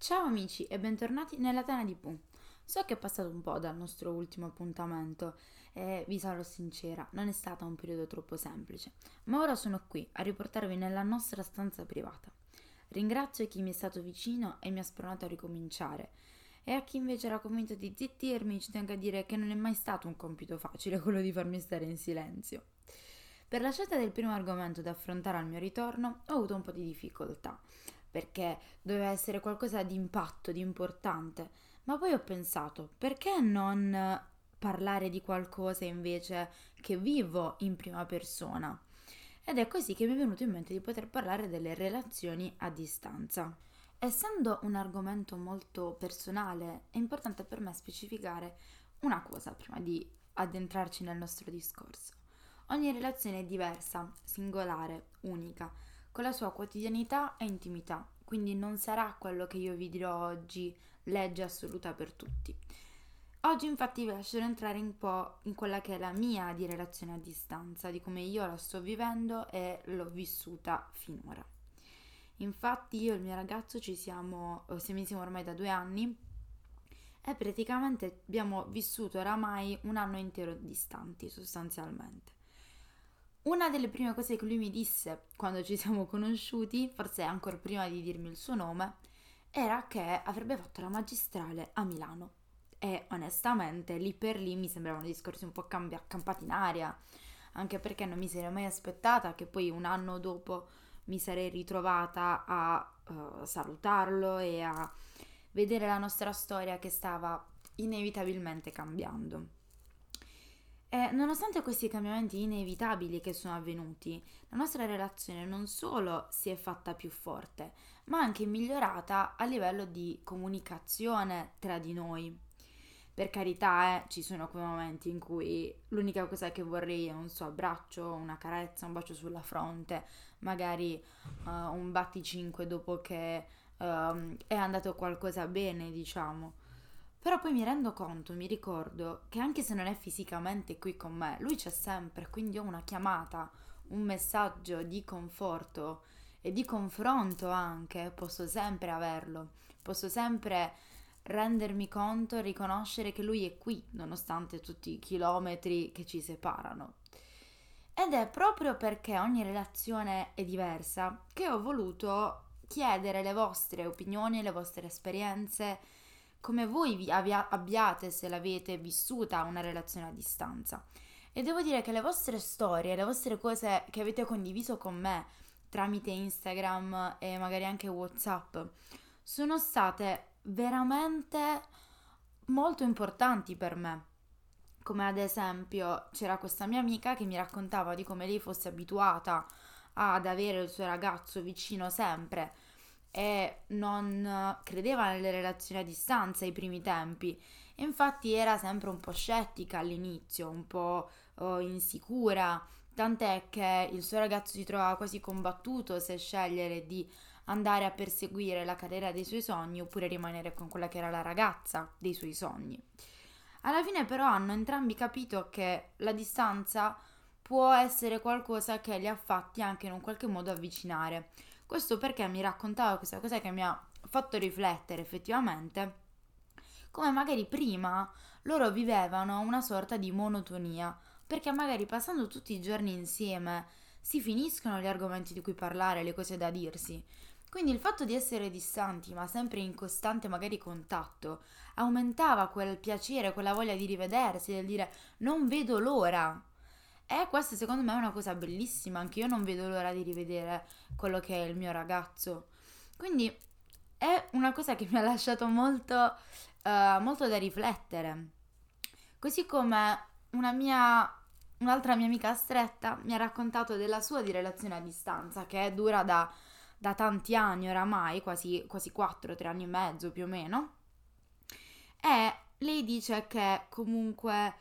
Ciao amici e bentornati nella Tana di Pooh. So che è passato un po' dal nostro ultimo appuntamento e vi sarò sincera, non è stato un periodo troppo semplice, ma ora sono qui a riportarvi nella nostra stanza privata. Ringrazio chi mi è stato vicino e mi ha spronato a ricominciare e a chi invece era convinto di zittirmi ci tengo a dire che non è mai stato un compito facile quello di farmi stare in silenzio. Per la scelta del primo argomento da affrontare al mio ritorno ho avuto un po' di difficoltà perché doveva essere qualcosa di impatto, di importante. Ma poi ho pensato, perché non parlare di qualcosa invece che vivo in prima persona? Ed è così che mi è venuto in mente di poter parlare delle relazioni a distanza. Essendo un argomento molto personale, è importante per me specificare una cosa prima di addentrarci nel nostro discorso. Ogni relazione è diversa, singolare, unica con la sua quotidianità e intimità, quindi non sarà quello che io vi dirò oggi legge assoluta per tutti. Oggi infatti vi lascerò entrare un po' in quella che è la mia di relazione a distanza, di come io la sto vivendo e l'ho vissuta finora. Infatti io e il mio ragazzo ci siamo, siamo insieme ormai da due anni e praticamente abbiamo vissuto oramai un anno intero distanti sostanzialmente. Una delle prime cose che lui mi disse quando ci siamo conosciuti, forse ancora prima di dirmi il suo nome, era che avrebbe fatto la magistrale a Milano. E onestamente lì per lì mi sembravano discorsi un po' cambi- accampati in aria, anche perché non mi sarei mai aspettata che poi un anno dopo mi sarei ritrovata a uh, salutarlo e a vedere la nostra storia che stava inevitabilmente cambiando. E nonostante questi cambiamenti inevitabili che sono avvenuti, la nostra relazione non solo si è fatta più forte, ma anche migliorata a livello di comunicazione tra di noi. Per carità, eh, ci sono quei momenti in cui l'unica cosa che vorrei è un suo abbraccio, una carezza, un bacio sulla fronte, magari uh, un batticinque dopo che uh, è andato qualcosa bene, diciamo. Però poi mi rendo conto, mi ricordo che anche se non è fisicamente qui con me, lui c'è sempre, quindi ho una chiamata, un messaggio di conforto e di confronto anche, posso sempre averlo, posso sempre rendermi conto, riconoscere che lui è qui, nonostante tutti i chilometri che ci separano. Ed è proprio perché ogni relazione è diversa che ho voluto chiedere le vostre opinioni, le vostre esperienze, come voi vi abbia- abbiate se l'avete vissuta una relazione a distanza. E devo dire che le vostre storie, le vostre cose che avete condiviso con me tramite Instagram e magari anche WhatsApp sono state veramente molto importanti per me. Come ad esempio c'era questa mia amica che mi raccontava di come lei fosse abituata ad avere il suo ragazzo vicino sempre e non credeva nelle relazioni a distanza ai primi tempi. Infatti era sempre un po' scettica all'inizio, un po' oh, insicura, tant'è che il suo ragazzo si trovava quasi combattuto se scegliere di andare a perseguire la carriera dei suoi sogni oppure rimanere con quella che era la ragazza dei suoi sogni. Alla fine però hanno entrambi capito che la distanza può essere qualcosa che li ha fatti anche in un qualche modo avvicinare questo perché mi raccontava questa cosa che mi ha fatto riflettere effettivamente come magari prima loro vivevano una sorta di monotonia, perché magari passando tutti i giorni insieme si finiscono gli argomenti di cui parlare, le cose da dirsi. Quindi il fatto di essere distanti, ma sempre in costante magari contatto, aumentava quel piacere, quella voglia di rivedersi, del dire non vedo l'ora. E questa secondo me è una cosa bellissima, anche io non vedo l'ora di rivedere quello che è il mio ragazzo. Quindi è una cosa che mi ha lasciato molto, uh, molto da riflettere. Così come una mia, un'altra mia amica stretta mi ha raccontato della sua di relazione a distanza, che dura da, da tanti anni oramai, quasi, quasi 4-3 anni e mezzo più o meno. E lei dice che comunque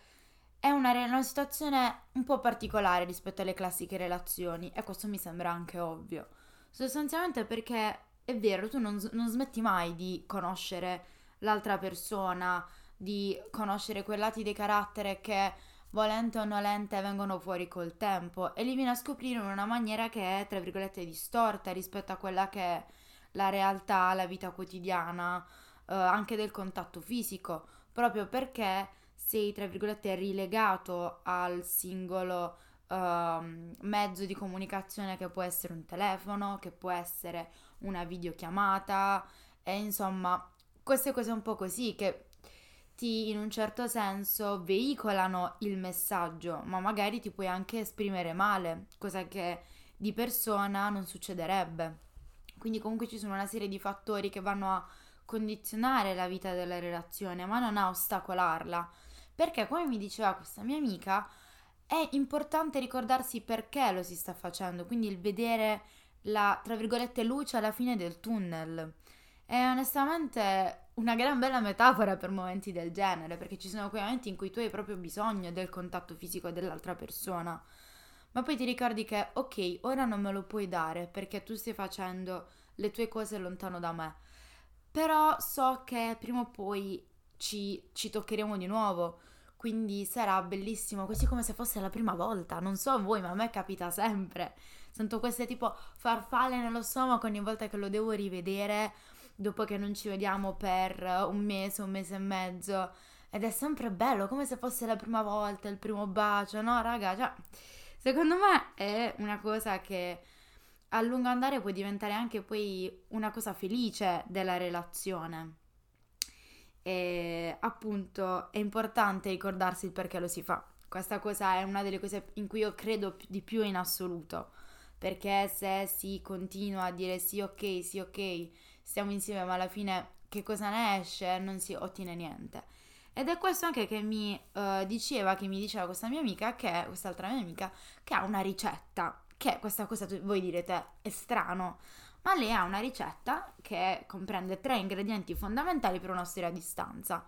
è una, una, situazione un po' particolare rispetto alle classiche relazioni e questo mi sembra anche ovvio. Sostanzialmente perché è vero, tu non, non smetti mai di conoscere l'altra persona, di conoscere quei lati di carattere che volente o nolente vengono fuori col tempo e li vieni a scoprire in una maniera che è, tra virgolette, distorta rispetto a quella che è la realtà, la vita quotidiana, eh, anche del contatto fisico, proprio perché sei, tra virgolette, rilegato al singolo uh, mezzo di comunicazione che può essere un telefono, che può essere una videochiamata e insomma queste cose un po' così che ti in un certo senso veicolano il messaggio, ma magari ti puoi anche esprimere male, cosa che di persona non succederebbe. Quindi comunque ci sono una serie di fattori che vanno a condizionare la vita della relazione, ma non a ostacolarla. Perché come mi diceva questa mia amica, è importante ricordarsi perché lo si sta facendo, quindi il vedere la, tra virgolette, luce alla fine del tunnel. È onestamente una gran bella metafora per momenti del genere, perché ci sono quei momenti in cui tu hai proprio bisogno del contatto fisico dell'altra persona, ma poi ti ricordi che, ok, ora non me lo puoi dare perché tu stai facendo le tue cose lontano da me, però so che prima o poi ci, ci toccheremo di nuovo quindi sarà bellissimo, così come se fosse la prima volta. Non so a voi, ma a me capita sempre. Sento queste tipo farfalle nello stomaco ogni volta che lo devo rivedere dopo che non ci vediamo per un mese, un mese e mezzo. Ed è sempre bello, come se fosse la prima volta, il primo bacio, no, raga? Cioè, secondo me è una cosa che a lungo andare può diventare anche poi una cosa felice della relazione. E appunto è importante ricordarsi il perché lo si fa. Questa cosa è una delle cose in cui io credo di più in assoluto. Perché se si continua a dire sì, ok, sì, ok, stiamo insieme, ma alla fine che cosa ne esce? Non si ottiene niente. Ed è questo anche che mi uh, diceva, che mi diceva questa mia amica, che quest'altra mia amica, che ha una ricetta. Che questa cosa voi direte è strano ma lei ha una ricetta che comprende tre ingredienti fondamentali per una storia a distanza,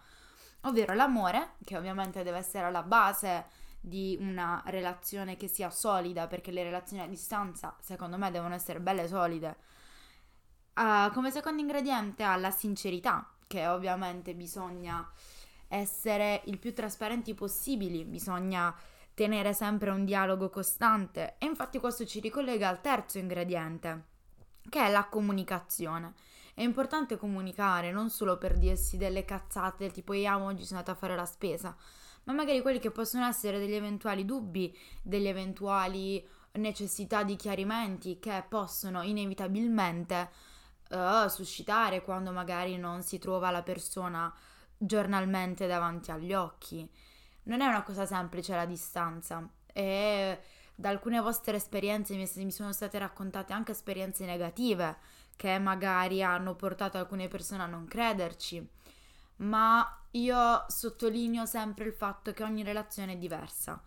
ovvero l'amore, che ovviamente deve essere alla base di una relazione che sia solida, perché le relazioni a distanza, secondo me, devono essere belle solide. Uh, come secondo ingrediente ha la sincerità, che ovviamente bisogna essere il più trasparenti possibili, bisogna tenere sempre un dialogo costante e infatti questo ci ricollega al terzo ingrediente, che è la comunicazione. È importante comunicare non solo per dirsi delle cazzate tipo io oggi sono andata a fare la spesa, ma magari quelli che possono essere degli eventuali dubbi, degli eventuali necessità di chiarimenti che possono inevitabilmente uh, suscitare quando magari non si trova la persona giornalmente davanti agli occhi. Non è una cosa semplice la distanza e da alcune vostre esperienze mi, mi sono state raccontate anche esperienze negative che magari hanno portato alcune persone a non crederci, ma io sottolineo sempre il fatto che ogni relazione è diversa.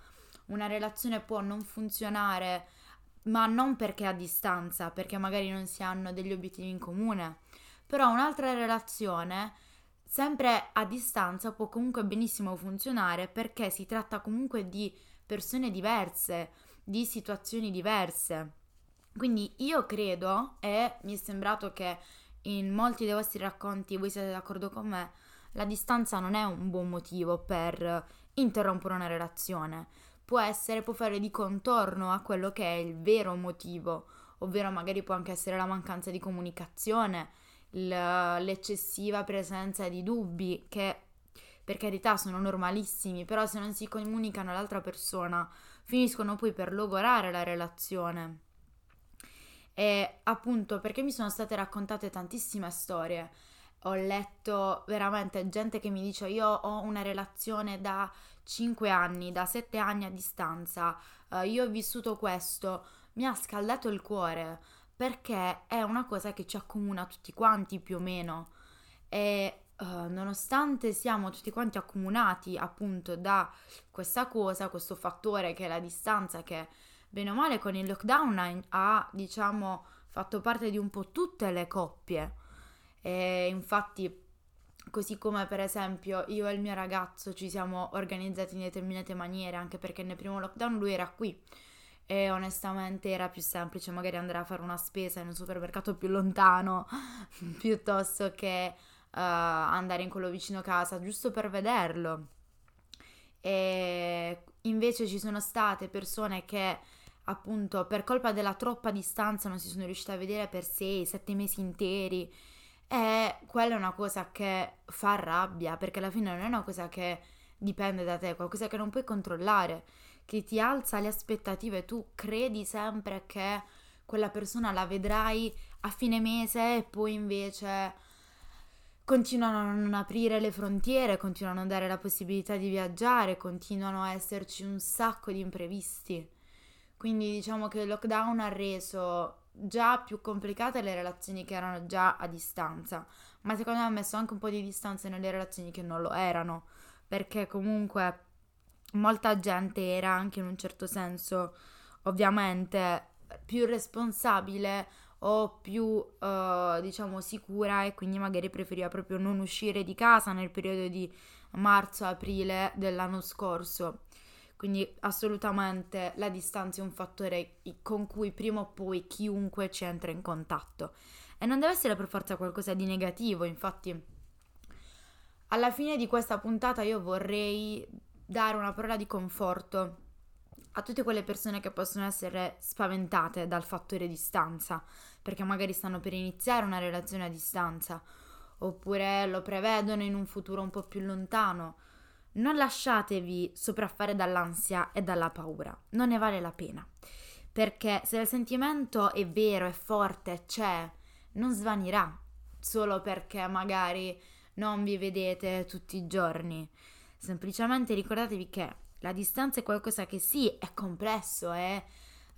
Una relazione può non funzionare, ma non perché a distanza, perché magari non si hanno degli obiettivi in comune, però un'altra relazione sempre a distanza può comunque benissimo funzionare perché si tratta comunque di persone diverse, di situazioni diverse. Quindi io credo, e mi è sembrato che in molti dei vostri racconti voi siete d'accordo con me, la distanza non è un buon motivo per interrompere una relazione. Può essere, può fare di contorno a quello che è il vero motivo, ovvero magari può anche essere la mancanza di comunicazione, l'eccessiva presenza di dubbi che per carità sono normalissimi, però se non si comunicano all'altra persona finiscono poi per logorare la relazione. E appunto perché mi sono state raccontate tantissime storie. Ho letto veramente gente che mi dice io ho una relazione da 5 anni, da 7 anni a distanza, uh, io ho vissuto questo, mi ha scaldato il cuore perché è una cosa che ci accomuna tutti quanti più o meno e nonostante siamo tutti quanti accomunati appunto da questa cosa, questo fattore che è la distanza che bene o male con il lockdown ha diciamo fatto parte di un po' tutte le coppie. E infatti così come per esempio io e il mio ragazzo ci siamo organizzati in determinate maniere anche perché nel primo lockdown lui era qui. E onestamente era più semplice magari andare a fare una spesa in un supermercato più lontano piuttosto che andare in quello vicino casa giusto per vederlo. E invece ci sono state persone che appunto per colpa della troppa distanza non si sono riusciti a vedere per 6-7 mesi interi. E quella è una cosa che fa rabbia, perché alla fine non è una cosa che dipende da te, è qualcosa che non puoi controllare, che ti alza le aspettative, tu credi sempre che quella persona la vedrai a fine mese e poi invece continuano a non aprire le frontiere, continuano a dare la possibilità di viaggiare, continuano a esserci un sacco di imprevisti. Quindi diciamo che il lockdown ha reso già più complicate le relazioni che erano già a distanza, ma secondo me ha messo anche un po' di distanza nelle relazioni che non lo erano, perché comunque molta gente era anche in un certo senso ovviamente più responsabile o più uh, diciamo sicura e quindi magari preferiva proprio non uscire di casa nel periodo di marzo-aprile dell'anno scorso. Quindi assolutamente la distanza è un fattore con cui prima o poi chiunque ci entra in contatto. E non deve essere per forza qualcosa di negativo, infatti alla fine di questa puntata io vorrei dare una parola di conforto a tutte quelle persone che possono essere spaventate dal fattore distanza, perché magari stanno per iniziare una relazione a distanza, oppure lo prevedono in un futuro un po' più lontano. Non lasciatevi sopraffare dall'ansia e dalla paura, non ne vale la pena. Perché se il sentimento è vero, è forte, c'è, non svanirà solo perché magari non vi vedete tutti i giorni. Semplicemente ricordatevi che la distanza è qualcosa che sì, è complesso, è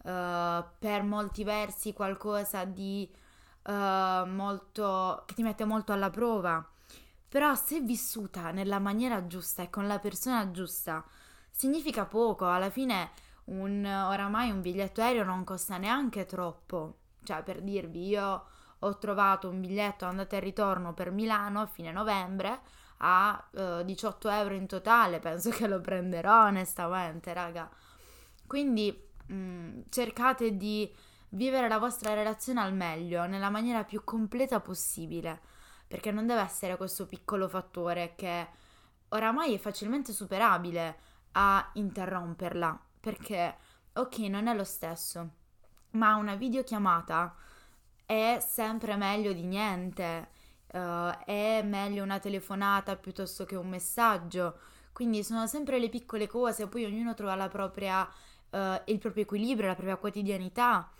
uh, per molti versi qualcosa di uh, molto che ti mette molto alla prova. Però se vissuta nella maniera giusta e con la persona giusta, significa poco. Alla fine un, oramai un biglietto aereo non costa neanche troppo. Cioè, per dirvi, io ho trovato un biglietto andata e ritorno per Milano a fine novembre a eh, 18 euro in totale, penso che lo prenderò onestamente, raga. Quindi mh, mm, cercate di vivere la vostra relazione al meglio, nella maniera più completa possibile, perché non deve essere questo piccolo fattore che oramai è facilmente superabile a interromperla, perché ok, non è lo stesso, ma una videochiamata è sempre meglio di niente uh, è meglio una telefonata piuttosto che un messaggio. Quindi sono sempre le piccole cose, poi ognuno trova propria, uh, il proprio equilibrio, la propria quotidianità.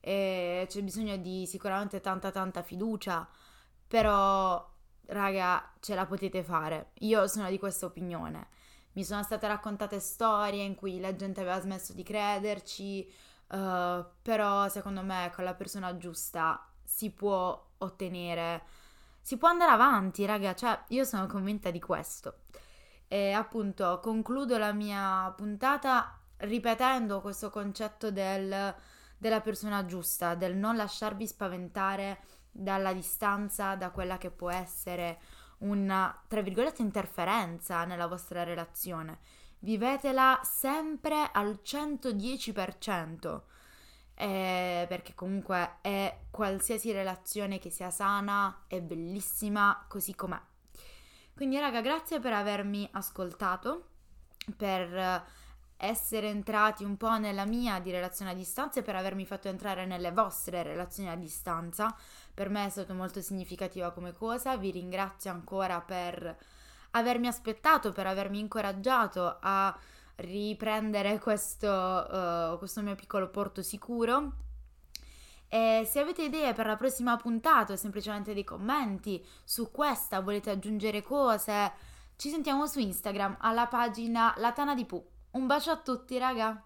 E c'è bisogno di sicuramente tanta tanta fiducia, però raga, ce la potete fare. Io sono di questa opinione. Mi sono state raccontate storie in cui la gente aveva smesso di crederci, uh, però secondo me con la persona giusta si può ottenere si può andare avanti, raga, cioè io sono convinta di questo. E appunto concludo la mia puntata ripetendo questo concetto del, della persona giusta, del non lasciarvi spaventare dalla distanza, da quella che può essere una, tra virgolette, interferenza nella vostra relazione. Vivetela sempre al 110% eh, perché comunque è qualsiasi relazione che sia sana, è bellissima così com'è. Quindi raga, grazie per avermi ascoltato, per essere entrati un po' nella mia di relazione a distanza e per avermi fatto entrare nelle vostre relazioni a distanza. Per me è stato molto significativa come cosa, vi ringrazio ancora per avermi aspettato, per avermi incoraggiato a riprendere questo, uh, questo mio piccolo porto sicuro. E se avete idee per la prossima puntata o semplicemente dei commenti su questa, volete aggiungere cose, ci sentiamo su Instagram alla pagina Latana di Pooh. Un bacio a tutti, raga!